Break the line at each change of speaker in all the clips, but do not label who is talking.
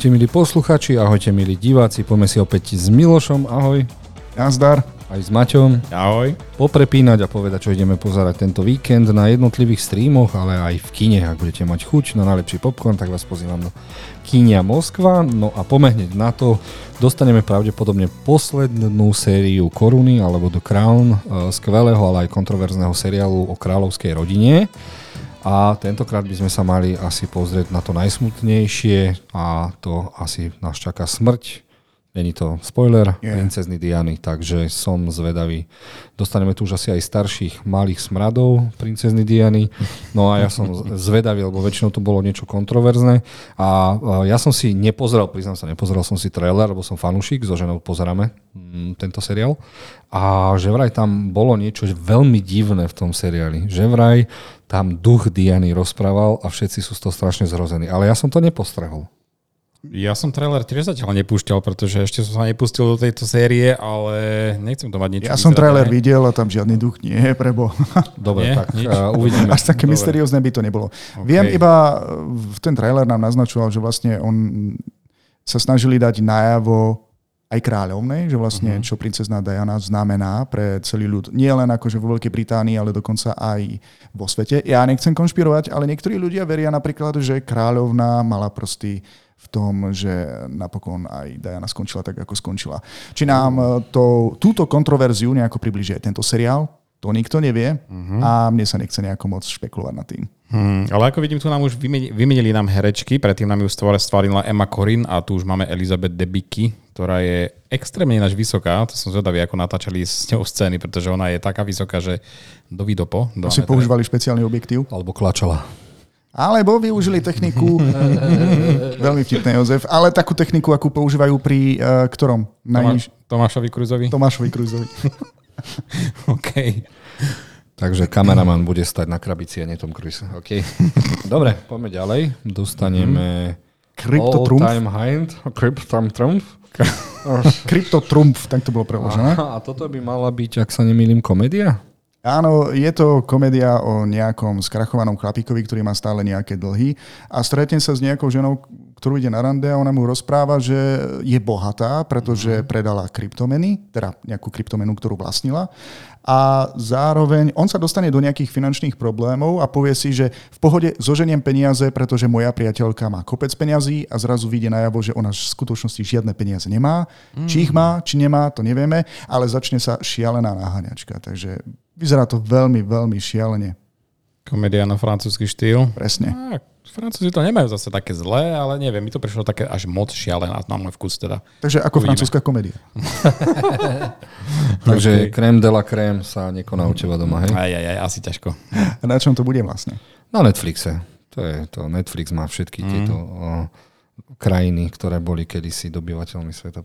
Ahojte milí posluchači, ahojte milí diváci, poďme si opäť s Milošom, ahoj.
Nazdar.
Aj s Maťom.
Ahoj.
Poprepínať a povedať, čo ideme pozerať tento víkend na jednotlivých streamoch, ale aj v kine, ak budete mať chuť na najlepší popcorn, tak vás pozývam do Kínia Moskva. No a pomehneť na to dostaneme pravdepodobne poslednú sériu Koruny alebo The Crown, eh, skvelého, ale aj kontroverzného seriálu o kráľovskej rodine. A tentokrát by sme sa mali asi pozrieť na to najsmutnejšie a to asi nás čaká smrť Není to spoiler, yeah. princezny Diany, takže som zvedavý. Dostaneme tu už asi aj starších malých smradov princezny Diany. No a ja som zvedavý, lebo väčšinou to bolo niečo kontroverzné. A ja som si nepozrel, priznám sa, nepozrel som si trailer, lebo som fanúšik, so ženou pozeráme mm, tento seriál. A že vraj tam bolo niečo veľmi divné v tom seriáli. Že vraj tam duch Diany rozprával a všetci sú z toho strašne zrození. Ale ja som to nepostrehol.
Ja som trailer tiež zatiaľ nepúšťal, pretože ešte som sa nepustil do tejto série, ale nechcem to mať niečo.
Ja som trailer videl a tam žiadny duch nie je, prebo.
Dobre, nie? tak uh, uvidíme.
Až také Dobre. mysteriózne by to nebolo. Okay. Viem iba, v ten trailer nám naznačoval, že vlastne on sa snažili dať najavo aj kráľovnej, že vlastne uh-huh. čo princezná Diana znamená pre celý ľud. Nie len akože vo Veľkej Británii, ale dokonca aj vo svete. Ja nechcem konšpirovať, ale niektorí ľudia veria napríklad, že kráľovná mala prostý v tom, že napokon aj Diana skončila tak, ako skončila. Či nám eh, to, túto kontroverziu nejako približí aj tento seriál, to nikto nevie uh-huh. a mne sa nechce nejako moc špekulovať nad tým.
Hmm, ale ako vidím, tu nám už vymenili, vymenili nám herečky, predtým nám ju stvorila Emma Corin a tu už máme Elizabeth Debicki, ktorá je extrémne naš vysoká. To som zvedavý, ako natáčali s ňou scény, pretože ona je taká vysoká, že do vidopo.
Do si používali špeciálny objektív?
Alebo klačala.
Alebo využili techniku, veľmi vtipné Jozef, ale takú techniku, akú používajú pri uh, ktorom?
Najniž... Tomášovi Kruzovi?
Tomášovi Kruzovi.
OK.
Takže kameraman bude stať na krabici a nie Tom Cruise. OK. Dobre, poďme ďalej. Dostaneme
Crypto Trump.
All time hind. Crypto Trump.
Crypto Trump, tak to bolo preložené.
A, a toto by mala byť, ak sa nemýlim, komédia?
Áno, je to komédia o nejakom skrachovanom chlapíkovi, ktorý má stále nejaké dlhy a stretne sa s nejakou ženou, ktorú ide na rande a ona mu rozpráva, že je bohatá, pretože mm. predala kryptomeny, teda nejakú kryptomenu, ktorú vlastnila a zároveň on sa dostane do nejakých finančných problémov a povie si, že v pohode zoženiem peniaze, pretože moja priateľka má kopec peniazí a zrazu vyjde najavo, že ona v skutočnosti žiadne peniaze nemá. Mm. Či ich má, či nemá, to nevieme, ale začne sa šialená náhaňačka. Takže vyzerá to veľmi, veľmi šialene.
Komédia na francúzsky štýl.
Presne.
A, Francúzi to nemajú zase také zlé, ale neviem, mi to prišlo také až moc šialené na môj vkus teda.
Takže ako Uvidíme. francúzska komédia.
Takže crème de la crème sa nekoná u teba doma, hej?
Aj, aj, aj, asi ťažko.
A na čom to bude vlastne?
Na Netflixe. To je to. Netflix má všetky mm. tieto o, krajiny, ktoré boli kedysi dobyvateľmi sveta.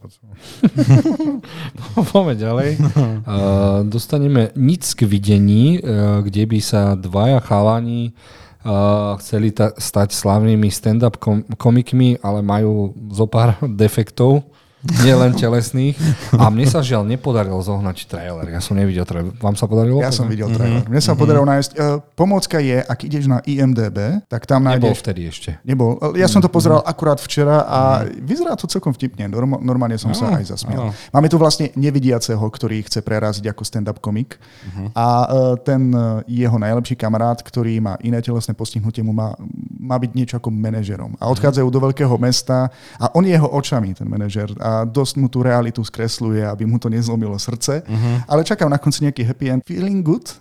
Poďme ďalej. Uh, dostaneme nic k videní, uh, kde by sa dvaja chalani uh, chceli ta- stať slavnými stand-up kom- komikmi, ale majú zo pár defektov nie len telesných. A mne sa žiaľ nepodarilo zohnať trailer. Ja som nevidel trailer. Vám sa podarilo?
Ja som videl trailer. Mm-hmm. Mne sa mm-hmm. podarilo nájsť. Uh, pomocka je, ak ideš na IMDB, tak tam nájdeš...
Nebol vtedy ešte.
Nebol. Ja som to pozeral mm-hmm. akurát včera a mm-hmm. vyzerá to celkom vtipne. Norm- normálne som no, sa aj zasmial. No. Máme tu vlastne nevidiaceho, ktorý chce preraziť ako stand-up komik. Mm-hmm. A uh, ten uh, jeho najlepší kamarát, ktorý má iné telesné postihnutie, mu má, má byť niečo ako manažerom. A odchádzajú do veľkého mesta a on je jeho očami, ten manažer. A dosť mu tú realitu skresluje, aby mu to nezlomilo srdce. Uh-huh. Ale čakám na konci nejaký happy end. Feeling good?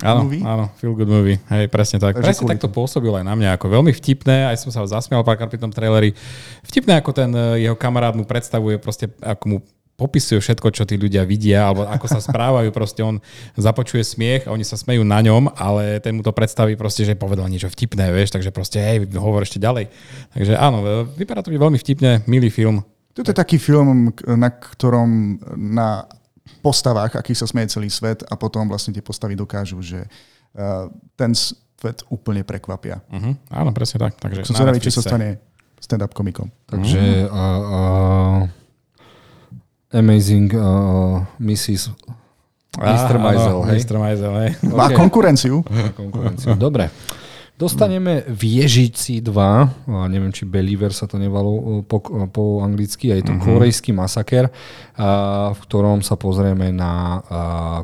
Áno, movie? áno, feel good movie. Hej, presne tak. Takže presne tak to pôsobilo aj na mňa. Ako veľmi vtipné, aj som sa zasmial párkrát pri tom traileri. Vtipné, ako ten eh, jeho kamarát mu predstavuje, proste ako mu popisuje všetko, čo tí ľudia vidia, alebo ako sa správajú. Proste on započuje smiech a oni sa smejú na ňom, ale ten mu to predstaví proste, že povedal niečo vtipné, vieš, takže proste hej, hovor ešte ďalej. Takže áno, vypadá to byť veľmi vtipne, milý film.
Toto je taký film, na ktorom na postavách, akých sa smeje celý svet a potom vlastne tie postavy dokážu, že uh, ten svet úplne prekvapia.
Uh-huh. Áno, presne tak. Takže
Som zvedavý, čo sa stane stand-up komikom.
Takže uh, uh, Amazing uh, Mrs. Mr. Maisel, hej?
Mr. Maisel, hej.
Má okay. konkurenciu.
Má konkurenciu. Dobre. Dostaneme Viežici 2, a neviem, či Believer sa to nevalo po, po anglicky, a je to uh-huh. korejský masaker, a, v ktorom sa pozrieme na a,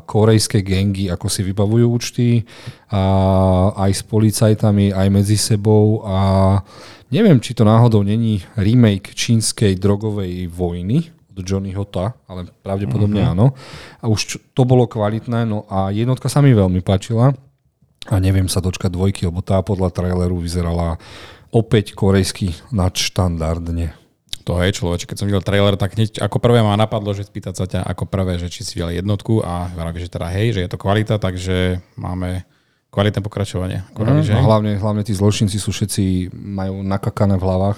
korejské gengy, ako si vybavujú účty, a, aj s policajtami, aj medzi sebou a neviem, či to náhodou není remake čínskej drogovej vojny, od Johnny Hota, ale pravdepodobne mm-hmm. áno. A už to bolo kvalitné, no a jednotka sa mi veľmi páčila a neviem sa dočkať dvojky, lebo tá podľa traileru vyzerala opäť korejsky nadštandardne.
To je človeč, keď som videl trailer, tak hneď ako prvé ma napadlo, že spýtať sa ťa ako prvé, že či si videl jednotku a vraví, že teda hej, že je to kvalita, takže máme kvalitné pokračovanie.
mm, že? Hlavne, hlavne tí zločinci sú všetci, majú nakakané v hlavách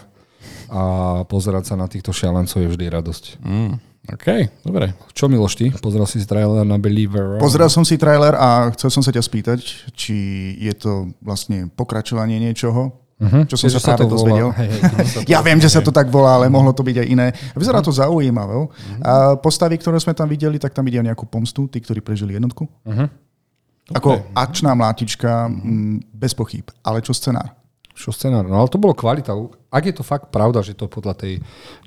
a pozerať sa na týchto šialencov je vždy radosť.
Mm. OK, dobre.
Čo Miloš, ty? Pozrel si trailer na Believer?
Pozrel som si trailer a chcel som sa ťa spýtať, či je to vlastne pokračovanie niečoho, Uh-huh. Čo som Jež sa práve dozvedel. Hej, hej, ja viem, že sa to tak volá, ale mohlo to byť aj iné. Vyzerá to zaujímavé. Uh-huh. A postavy, ktoré sme tam videli, tak tam ide nejakú pomstu, tí, ktorí prežili jednotku. Uh-huh. Ako okay. akčná mlátička, uh-huh. bez pochyb. Ale čo scenár?
Čo scenár? No ale to bolo kvalita ak je to fakt pravda, že to podľa tej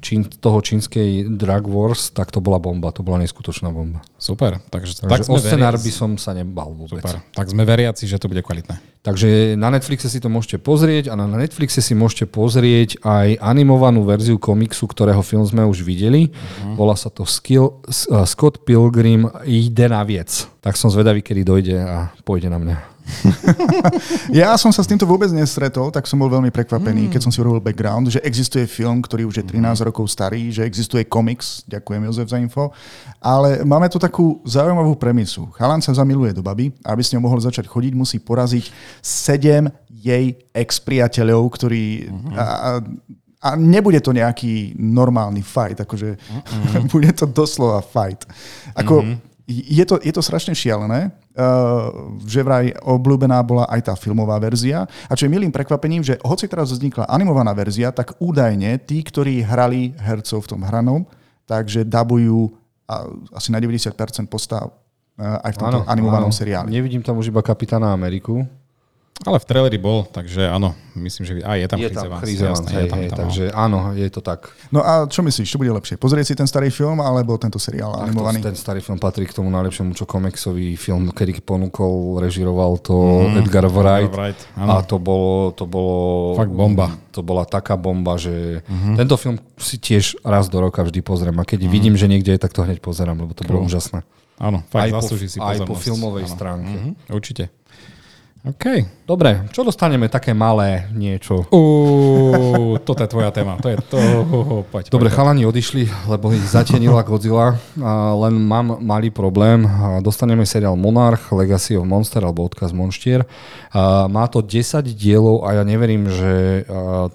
čín, toho čínskej Drug Wars, tak to bola bomba, to bola neskutočná bomba.
Super. Takže,
takže tak o scenár by som sa nebal vôbec. Super.
Tak sme veriaci, že to bude kvalitné.
Takže na Netflixe si to môžete pozrieť a na Netflixe si môžete pozrieť aj animovanú verziu komiksu, ktorého film sme už videli. Uh-huh. Volá sa to Skill, uh, Scott Pilgrim ide na viec. Tak som zvedavý, kedy dojde a pôjde na mňa.
ja som sa s týmto vôbec nestretol, tak som bol veľmi prekvapený, mm. keď som si urobil background, že existuje film, ktorý už je 13 mm. rokov starý, že existuje komiks, ďakujem Jozef za info, ale máme tu takú zaujímavú premisu. Chalan sa zamiluje do baby a aby s ňou mohol začať chodiť, musí poraziť sedem jej ex-priateľov, ktorí... Mm-hmm. A, a, a nebude to nejaký normálny fight, akože mm-hmm. bude to doslova fight. Ako, mm-hmm. je, to, je to strašne šialené, že vraj obľúbená bola aj tá filmová verzia. A čo je milým prekvapením, že hoci teraz vznikla animovaná verzia, tak údajne tí, ktorí hrali hercov v tom hranom, takže dabujú asi na 90% postav uh, aj v tomto áno, animovanom áno. seriáli.
Nevidím tam už iba Kapitána Ameriku.
Ale v traileri bol, takže áno, myslím, že aj je tam
je Chris hej, tam, hej, tam, takže áno, je to tak.
No a čo myslíš, čo bude lepšie? Pozrieť si ten starý film alebo tento seriál Ach, animovaný?
To, ten starý film patrí k tomu najlepšiemu, čo komiksový film, kedy ponúkol, režiroval to mm, Edgar Wright. Wright a to bolo, to bolo...
Fakt bomba.
To bola taká bomba, že mm-hmm. tento film si tiež raz do roka vždy pozriem a keď mm. vidím, že niekde je, tak to hneď pozerám, lebo to bolo cool. úžasné.
Áno, fakt aj zaslúži po, si
pozornosť. Aj po filmovej áno. stránke.
Mm-hmm, určite.
OK. Dobre, čo dostaneme také malé niečo?
Uh, toto je tvoja téma. To je to.
Poď, Dobre, poď. chalani odišli, lebo ich zatienila Godzilla. A len mám malý problém. Dostaneme seriál Monarch, Legacy of Monster alebo Odkaz Monštier. A má to 10 dielov a ja neverím, že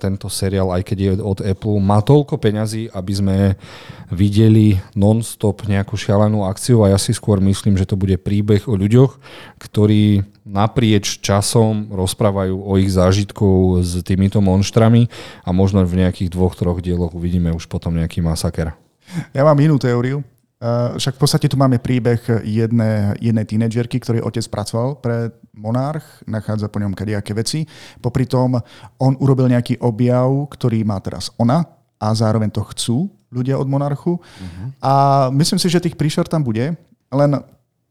tento seriál, aj keď je od Apple, má toľko peňazí, aby sme videli non-stop nejakú šialenú akciu a ja si skôr myslím, že to bude príbeh o ľuďoch, ktorí naprieč časom rozprávajú o ich zážitkov s týmito monštrami a možno v nejakých dvoch, troch dieloch uvidíme už potom nejaký masaker.
Ja mám inú teóriu. Však v podstate tu máme príbeh jedné, jednej tínedžerky, ktorý otec pracoval pre Monarch, nachádza po ňom kadejaké veci. Popri tom on urobil nejaký objav, ktorý má teraz ona a zároveň to chcú ľudia od Monarchu. Uh-huh. A myslím si, že tých príšer tam bude, len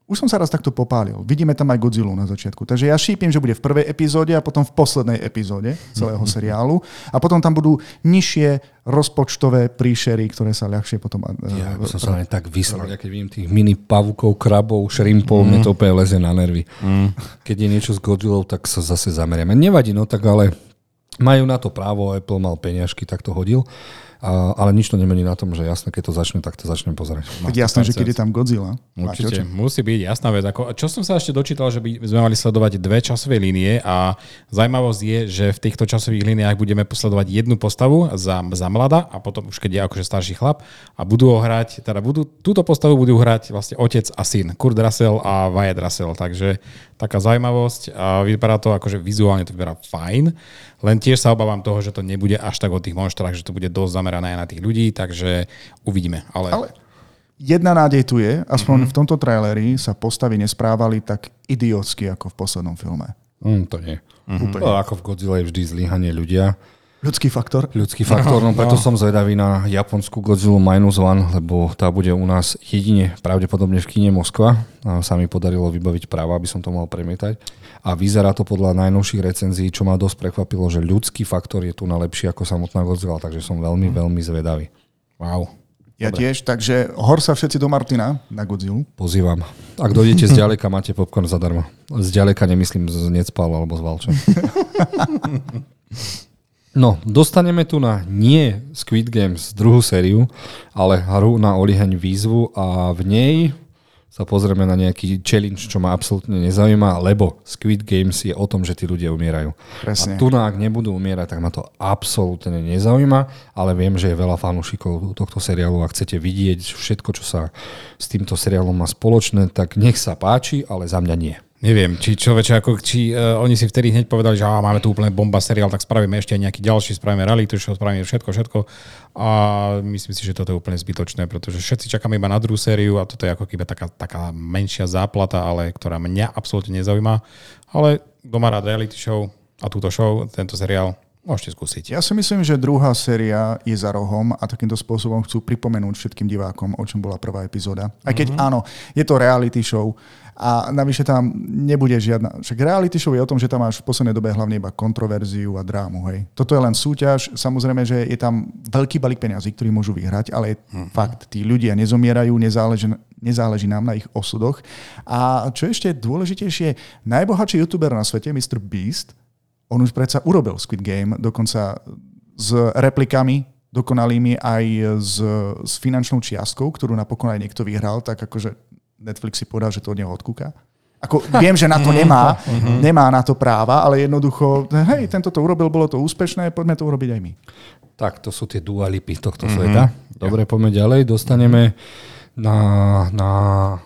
už som sa raz takto popálil. Vidíme tam aj Godzilla na začiatku. Takže ja šípim, že bude v prvej epizóde a potom v poslednej epizóde celého seriálu. A potom tam budú nižšie rozpočtové príšery, ktoré sa ľahšie potom...
Eh, ja by som sa tak vyslal, ja keď vidím tých mini pavukov, krabov, šrimpov, mm. mne to úplne leze na nervy. Mm. Keď je niečo s Godzilla, tak sa zase zameriame. Nevadí, no tak ale majú na to právo, Apple mal peňažky, tak to hodil. A, ale nič to nemení na tom, že jasné, keď to začne, tak to začnem pozerať.
Tak jasné, že keď je tam Godzilla.
Určite, musí byť jasná vec. Ako, čo som sa ešte dočítal, že by sme mali sledovať dve časové línie a zaujímavosť je, že v týchto časových líniách budeme posledovať jednu postavu za, za mlada a potom už keď je akože starší chlap a budú ho hrať, teda budú, túto postavu budú hrať vlastne otec a syn, Kurt Russell a Wyatt Russell, takže taká zaujímavosť a vypadá to akože vizuálne to vyberá fajn. Len tiež sa obávam toho, že to nebude až tak o tých monštrách, že to bude dosť zamerané aj na tých ľudí, takže uvidíme. Ale... Ale
jedna nádej tu je, aspoň mm-hmm. v tomto traileri sa postavy nesprávali tak idiotsky ako v poslednom filme.
Mm, to nie. Mm-hmm. Úplne. No, ako v Godzilla je vždy zlyhanie ľudia.
Ľudský faktor.
Ľudský faktor, no preto no. som zvedavý na japonskú Godzilla Minus One, lebo tá bude u nás jedine pravdepodobne v kine Moskva. A sa mi podarilo vybaviť práva, aby som to mohol premietať. A vyzerá to podľa najnovších recenzií, čo ma dosť prekvapilo, že ľudský faktor je tu na lepší ako samotná Godzilla, takže som veľmi, mm. veľmi zvedavý.
Wow.
Ja Dobre. tiež, takže hor sa všetci do Martina na Godzilla.
Pozývam. Ak dojdete z ďaleka, máte popcorn zadarmo. Z ďaleka nemyslím z Necpal alebo z Valča. No, dostaneme tu na nie Squid Games druhú sériu, ale hru na oliheň výzvu a v nej sa pozrieme na nejaký challenge, čo ma absolútne nezaujíma, lebo Squid Games je o tom, že tí ľudia umierajú.
Presne.
A tu, ak nebudú umierať, tak ma to absolútne nezaujíma, ale viem, že je veľa fanúšikov tohto seriálu a chcete vidieť všetko, čo sa s týmto seriálom má spoločné, tak nech sa páči, ale za mňa nie.
Neviem, či človeče, ako, či uh, oni si vtedy hneď povedali, že á, máme tu úplne bomba seriál, tak spravíme ešte nejaký ďalší, spravíme reality show, spravíme všetko, všetko. A myslím si, že toto je úplne zbytočné, pretože všetci čakáme iba na druhú sériu a toto je ako keby taká, taká menšia záplata, ale ktorá mňa absolútne nezaujíma. Ale kto má rád reality show a túto show, tento seriál, môžete skúsiť.
Ja si myslím, že druhá séria je za rohom a takýmto spôsobom chcú pripomenúť všetkým divákom, o čom bola prvá epizóda. Aj keď mm-hmm. áno, je to reality show, a navyše tam nebude žiadna... Však reality show je o tom, že tam máš v poslednej dobe hlavne iba kontroverziu a drámu. Hej. Toto je len súťaž. Samozrejme, že je tam veľký balík peniazí, ktorý môžu vyhrať, ale mm-hmm. fakt, tí ľudia nezomierajú, nezáleží, nezáleží nám na ich osudoch. A čo ešte dôležitejšie, najbohatší youtuber na svete, Mr. Beast, on už predsa urobil Squid Game, dokonca s replikami dokonalými aj s, s finančnou čiastkou, ktorú napokon aj niekto vyhral, tak akože Netflix si povedal, že to od neho odkúka. Ako, viem, že na to nemá, mhm. nemá na to práva, ale jednoducho, hej, tento to urobil, bolo to úspešné, poďme to urobiť aj my.
Tak, to sú tie dualipy tohto mm-hmm. sveta. Dobre, poďme ďalej. Dostaneme na, na...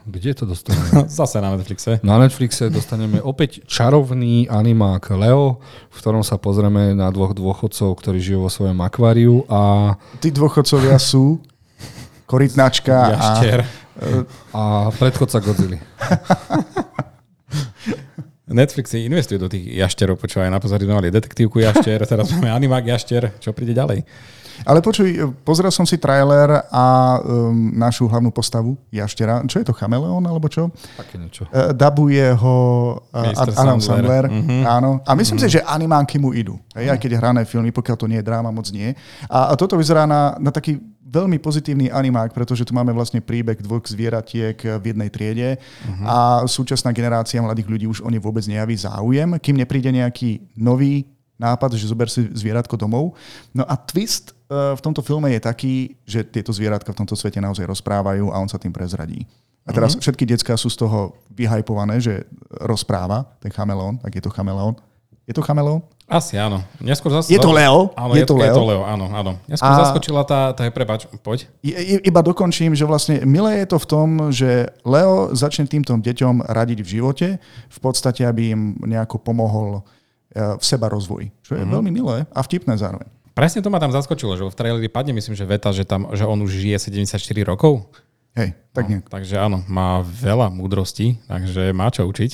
Kde to dostaneme?
Zase na Netflixe.
Na Netflixe dostaneme opäť čarovný animák Leo, v ktorom sa pozrieme na dvoch dôchodcov, ktorí žijú vo svojom akváriu a...
Tí dôchodcovia sú korytnačka a
a predchodca Godzilla.
Netflix investuje do tých jašterov, počúvaj, napozorovali detektívku jašter, teraz máme animák jašter, čo príde ďalej?
Ale počuj, pozrel som si trailer a um, našu hlavnú postavu, Jaštera. Čo je to, chameleón alebo čo?
Také niečo.
Uh, dabuje ho uh, Adam Sandler. Mm-hmm. Áno. A myslím mm-hmm. si, že animánky mu idú. Hej, aj keď hrané filmy, pokiaľ to nie je dráma, moc nie. A, a toto vyzerá na, na taký veľmi pozitívny animák, pretože tu máme vlastne príbeh dvoch zvieratiek v jednej triede uh-huh. a súčasná generácia mladých ľudí už o ne vôbec nejaví záujem, kým nepríde nejaký nový nápad, že zober si zvieratko domov. No a twist uh, v tomto filme je taký, že tieto zvieratka v tomto svete naozaj rozprávajú a on sa tým prezradí. A teraz uh-huh. všetky detská sú z toho vyhajpované, že rozpráva ten chameleón, tak je to chameleón. Je to chameleón?
Asi áno. Neskôr
zas... Je to Leo?
Áno, je, je, to Leo. je to Leo, áno, áno. Neskôr a... zaskočila tá, tá prepač, poď.
Iba dokončím, že vlastne milé je to v tom, že Leo začne týmto deťom radiť v živote, v podstate, aby im nejako pomohol e, v seba rozvoji. Čo je mm-hmm. veľmi milé a vtipné zároveň.
Presne to ma tam zaskočilo, že v traileri padne, myslím, že veta, že, tam, že on už žije 74 rokov.
Hej, tak no, nie.
Takže áno, má veľa múdrostí, takže má čo učiť.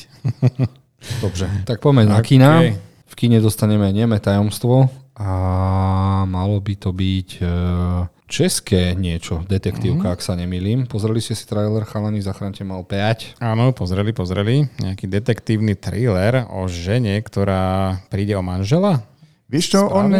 Dobre, tak poďme na kina. V kine dostaneme Neme tajomstvo a malo by to byť e, české niečo, detektívka, mm-hmm. ak sa nemýlim. Pozreli ste si trailer Chalani, zachránte mal 5.
Áno, pozreli, pozreli. Nejaký detektívny thriller o žene, ktorá príde o manžela.
Vieš čo, on,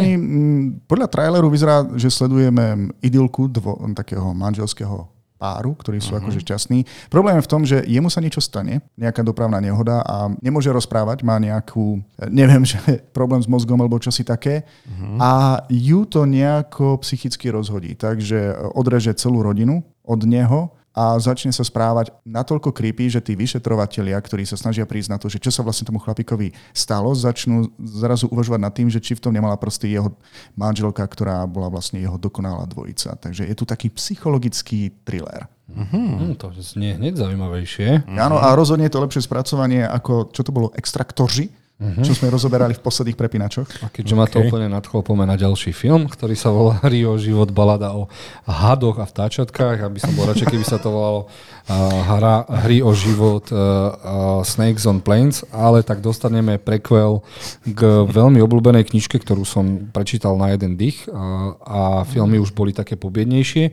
podľa traileru vyzerá, že sledujeme idylku dvo, takého manželského páru, ktorí sú uh-huh. akože šťastní. Problém je v tom, že jemu sa niečo stane, nejaká dopravná nehoda a nemôže rozprávať, má nejakú, neviem, že problém s mozgom alebo čosi také uh-huh. a ju to nejako psychicky rozhodí. Takže odreže celú rodinu od neho a začne sa správať natoľko creepy, že tí vyšetrovatelia, ktorí sa snažia prísť na to, že čo sa vlastne tomu chlapikovi stalo, začnú zrazu uvažovať nad tým, že či v tom nemala prsty jeho manželka, ktorá bola vlastne jeho dokonalá dvojica. Takže je tu taký psychologický thriller.
Uh-huh. to znie hneď zaujímavejšie.
Áno, a rozhodne je to lepšie spracovanie ako, čo to bolo, extraktoři, uh-huh. čo sme rozoberali v posledných prepínačoch.
A keďže okay. ma to úplne nadchlo, poďme na ďalší film, ktorý sa volá Rio život balada o hadoch a vtáčatkách. Aby som bol radšej, keby sa to volalo hra, hry o život uh, uh, Snakes on Plains, ale tak dostaneme prequel k veľmi obľúbenej knižke, ktorú som prečítal na jeden dých uh, a filmy už boli také pobiednejšie,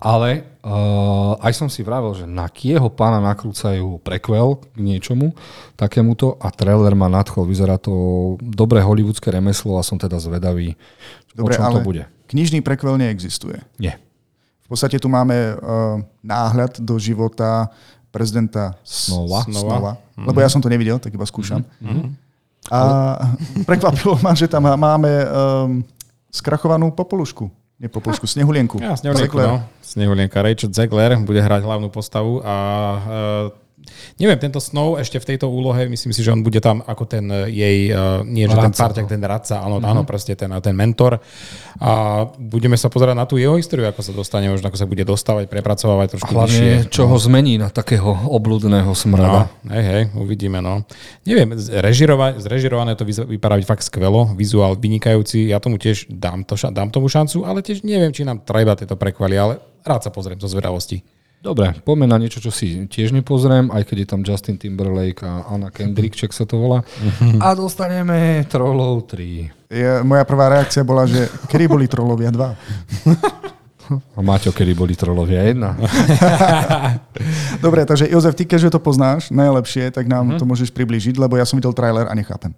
ale uh, aj som si vravel, že na kieho pána nakrúcajú prequel k niečomu takémuto a trailer ma nadchol. Vyzerá to dobré hollywoodske remeslo a som teda zvedavý, Dobre, o čom to bude.
knižný prequel neexistuje.
Nie.
V podstate tu máme uh, náhľad do života prezidenta
Snova.
Snova. Snova. Mm-hmm. Lebo ja som to nevidel, tak iba skúšam. Mm-hmm. A prekvapilo ma, že tam máme um, skrachovanú popolušku. Nie popolušku, snehulienku.
Ja, snehulienku, no. Snehulienka. Rachel Zegler bude hrať hlavnú postavu a uh, Neviem, tento Snow ešte v tejto úlohe, myslím si, že on bude tam ako ten eh, jej, uh, nie že radca, ten parťak, no. ten radca, áno, mm-hmm. áno, proste ten, ten mentor. A budeme sa pozerať na tú jeho históriu, ako sa dostane, možno ako sa bude dostávať, prepracovať trošku
Hlavne, vyššie. čo ho zmení na takého obludného smrada.
No, hej, hej, uvidíme, no. Neviem, zrežirované to vypadá fakt skvelo, vizuál vynikajúci, ja tomu tiež dám, to, dám tomu šancu, ale tiež neviem, či nám treba tieto prekvali, ale rád sa pozriem zo zvedavosti.
Dobre, poďme na niečo, čo si tiež nepozriem, aj keď je tam Justin Timberlake a Anna Kendrick, čak sa to volá. A dostaneme Trollov 3.
Je, moja prvá reakcia bola, že kedy boli Trollovia 2?
A Maťo, kedy boli trolovia jedna.
Dobre, takže Jozef, ty keďže to poznáš najlepšie, tak nám mm-hmm. to môžeš približiť, lebo ja som videl trailer a nechápem.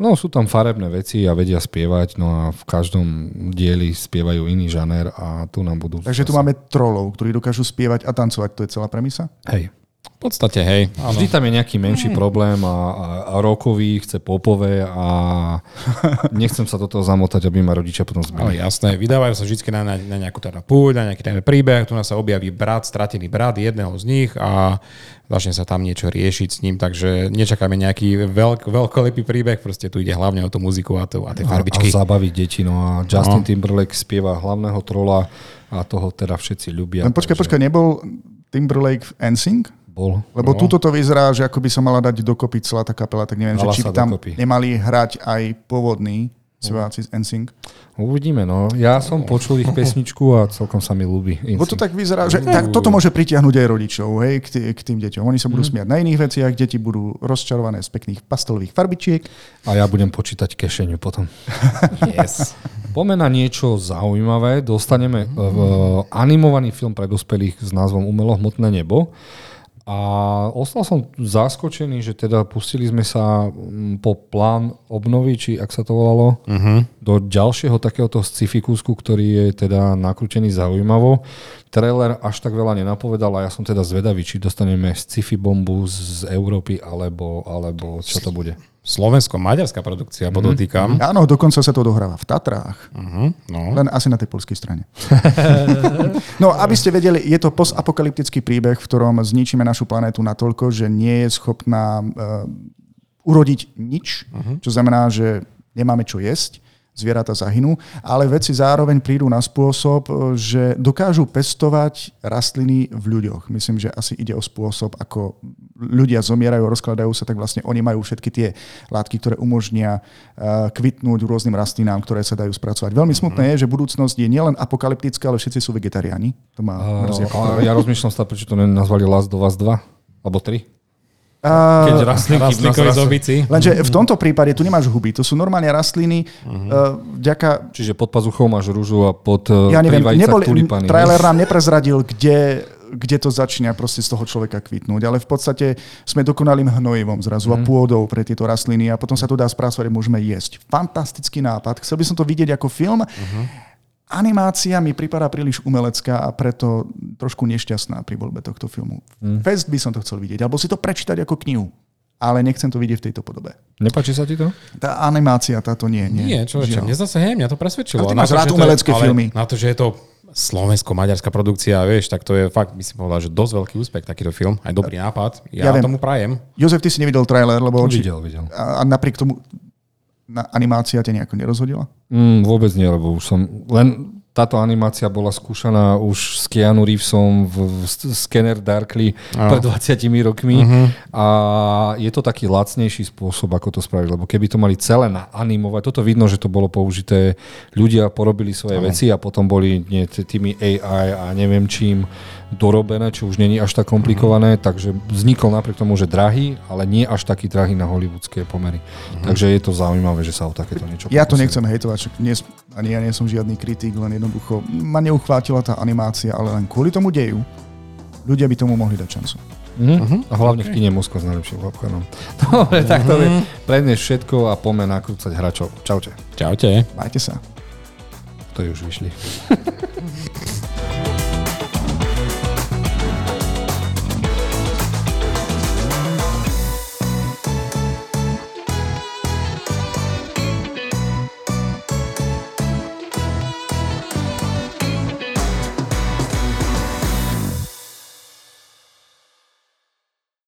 No, sú tam farebné veci a vedia spievať, no a v každom dieli spievajú iný žaner a tu nám budú...
Takže tu máme trolov, ktorí dokážu spievať a tancovať, to je celá premisa?
Hej.
V podstate, hej.
Áno. Vždy tam je nejaký menší problém a, a, a rokový chce popové a nechcem sa do toho zamotať, aby ma rodičia potom zbili.
Ale jasné, vydávajú sa vždy na, na, na nejakú teda púť, na nejaký ten príbeh, tu nás sa objaví brat, stratený brat jedného z nich a začne sa tam niečo riešiť s ním, takže nečakáme nejaký veľk, veľkolepý príbeh, proste tu ide hlavne o tú muziku a, tú, a tie farbičky.
A, a zabaviť deti, no a Justin no. Timberlake spieva hlavného trola a toho teda všetci ľubia.
No, počkaj, takže... počkaj, nebol Timberlake v NSYNC?
Bol.
Lebo no. túto to vyzerá, že ako by sa mala dať dokopy celá tá kapela, tak neviem, že či by tam dokopy. nemali hrať aj pôvodní speváci z NSYNC.
Uvidíme, no. Ja som počul ich pesničku a celkom sa mi ľúbi.
Bo to tak vyzerá, že tak, toto môže pritiahnuť aj rodičov, hej, k, tý, k tým deťom. Oni sa budú mm. smiať na iných veciach, deti budú rozčarované z pekných pastelových farbičiek.
A ja budem počítať kešeniu potom. yes. Poďme na niečo zaujímavé. Dostaneme uh, animovaný film pre dospelých s názvom Umelohmotné nebo. A ostal som zaskočený, že teda pustili sme sa mm, po plán obnovy, či ak sa to volalo, uh-huh. do ďalšieho takéhoto sci-fi kúsku, ktorý je teda nakrútený zaujímavo. Trailer až tak veľa nenapovedal a ja som teda zvedavý, či dostaneme sci-fi bombu z Európy, alebo, alebo čo to bude.
Slovensko-maďarská produkcia, mm-hmm. podotýkam.
Mm-hmm. Áno, dokonca sa to dohráva v Tatrách. Mm-hmm. No. Len asi na tej polskej strane. no, aby ste vedeli, je to postapokalyptický príbeh, v ktorom zničíme našu planétu natoľko, že nie je schopná uh, urodiť nič, mm-hmm. čo znamená, že nemáme čo jesť zvieratá zahynú, ale veci zároveň prídu na spôsob, e, že dokážu pestovať rastliny v ľuďoch. Myslím, že asi ide o spôsob, ako ľudia zomierajú, rozkladajú sa, tak vlastne oni majú všetky tie látky, ktoré umožnia e, kvitnúť rôznym rastlinám, ktoré sa dajú spracovať. Veľmi smutné mm-hmm. je, že budúcnosť je nielen apokalyptická, ale všetci sú vegetariáni. To má
uh, ja rozmýšľam stále, prečo to nenazvali Last of Us 2 alebo 3.
Uh, Keď rastlinky zobici.
Lenže v tomto prípade tu nemáš huby, to sú normálne rastliny. Uh-huh. Uh, vďaka...
Čiže pod pazuchou máš rúžu a pod uh, ja neviem, neboli, tulipany.
Trailer nám neprezradil, kde, kde to začína proste z toho človeka kvitnúť. Ale v podstate sme dokonalým hnojivom zrazu uh-huh. a mhm. pôdou pre tieto rastliny a potom sa to dá spracovať a môžeme jesť. Fantastický nápad. Chcel by som to vidieť ako film. Uh-huh animácia mi pripadá príliš umelecká a preto trošku nešťastná pri voľbe tohto filmu. Mm. Fest by som to chcel vidieť, alebo si to prečítať ako knihu. Ale nechcem to vidieť v tejto podobe.
Nepáči sa ti to?
Tá animácia, táto nie. Nie,
nie človeče, mne zase, hej, mňa to presvedčilo.
Ale ty máš rád umelecké filmy.
Na to, že je to slovensko-maďarská produkcia, vieš, tak to je fakt, by si povedal, že dosť veľký úspech takýto film, aj dobrý nápad. Ja, ja viem. tomu prajem.
Jozef, ty si nevidel trailer, lebo...
Videl, videl.
A, a napriek tomu na animácia ťa nejako nerozhodila?
Mm, vôbec nie, lebo už som len táto animácia bola skúšaná už s Keanu Reevesom v, v Scanner Darkly oh. pred 20 rokmi uh-huh. a je to taký lacnejší spôsob, ako to spraviť, lebo keby to mali celé animovať, toto vidno, že to bolo použité, ľudia porobili svoje uh-huh. veci a potom boli nie, tými AI a neviem čím dorobené, čo už není až tak komplikované, mm-hmm. takže vznikol napriek tomu, že drahý, ale nie až taký drahý na hollywoodské pomery. Mm-hmm. Takže je to zaujímavé, že sa o takéto niečo
Ja to nechcem hejtovať, nie, ani ja nie som žiadny kritik, len jednoducho ma neuchvátila tá animácia, ale len kvôli tomu deju ľudia by tomu mohli dať šancu.
Mm-hmm. Uh-huh. A hlavne okay. v kine Moskva s najlepším popcornom. Dobre, tak to je mhm. pre dnes všetko a poďme nakrúcať hračov. Čaute.
Čaute.
Majte sa.
To je už vyšli.